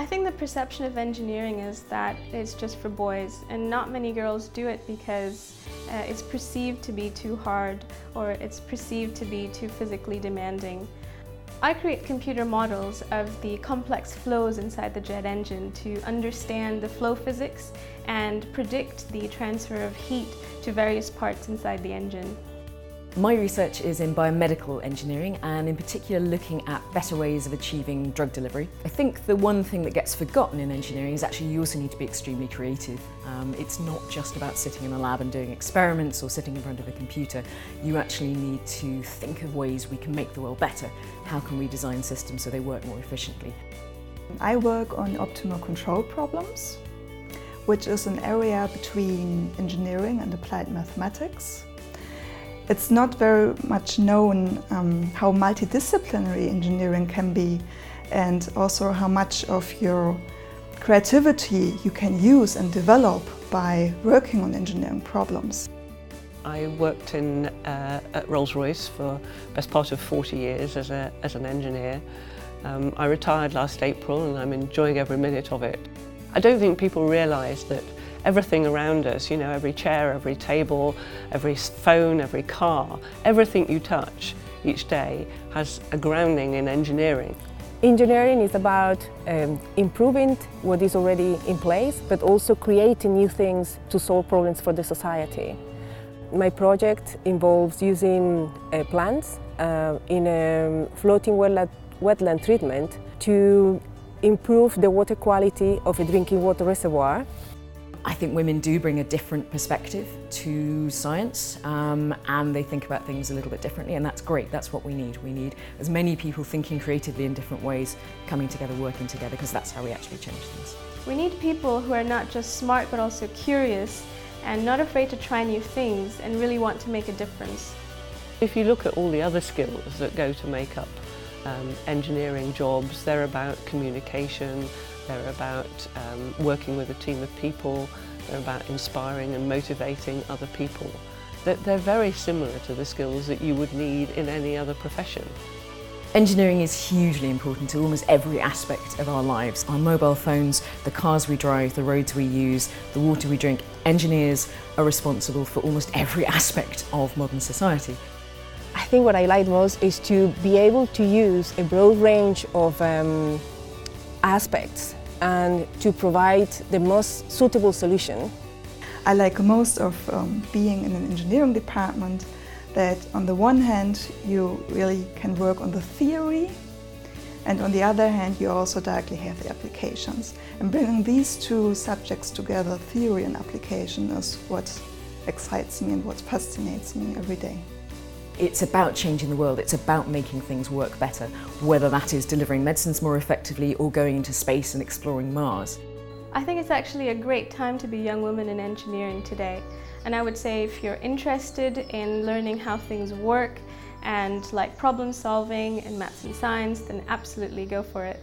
I think the perception of engineering is that it's just for boys and not many girls do it because uh, it's perceived to be too hard or it's perceived to be too physically demanding. I create computer models of the complex flows inside the jet engine to understand the flow physics and predict the transfer of heat to various parts inside the engine. My research is in biomedical engineering and in particular looking at better ways of achieving drug delivery. I think the one thing that gets forgotten in engineering is actually you also need to be extremely creative. Um, it's not just about sitting in a lab and doing experiments or sitting in front of a computer. You actually need to think of ways we can make the world better. How can we design systems so they work more efficiently? I work on optimal control problems, which is an area between engineering and applied mathematics. It's not very much known um, how multidisciplinary engineering can be and also how much of your creativity you can use and develop by working on engineering problems. I worked in, uh, at Rolls-Royce for best part of 40 years as, a, as an engineer. Um, I retired last April and I'm enjoying every minute of it. I don't think people realise that everything around us, you know, every chair, every table, every phone, every car, everything you touch each day has a grounding in engineering. Engineering is about um, improving what is already in place, but also creating new things to solve problems for the society. My project involves using uh, plants uh, in a floating wetland, wetland treatment to improve the water quality of a drinking water reservoir I think women do bring a different perspective to science um, and they think about things a little bit differently and that's great, that's what we need. We need as many people thinking creatively in different ways, coming together, working together because that's how we actually change things. We need people who are not just smart but also curious and not afraid to try new things and really want to make a difference. If you look at all the other skills that go to make up um, engineering jobs, they're about communication, they're about um, working with a team of people, they're about inspiring and motivating other people. They're, they're very similar to the skills that you would need in any other profession. Engineering is hugely important to almost every aspect of our lives. Our mobile phones, the cars we drive, the roads we use, the water we drink. Engineers are responsible for almost every aspect of modern society. I think what I like most is to be able to use a broad range of um, aspects and to provide the most suitable solution. I like most of um, being in an engineering department that on the one hand you really can work on the theory and on the other hand you also directly have the applications. And bringing these two subjects together, theory and application, is what excites me and what fascinates me every day. It's about changing the world, it's about making things work better, whether that is delivering medicines more effectively or going into space and exploring Mars. I think it's actually a great time to be a young woman in engineering today. And I would say if you're interested in learning how things work and like problem solving and maths and science, then absolutely go for it.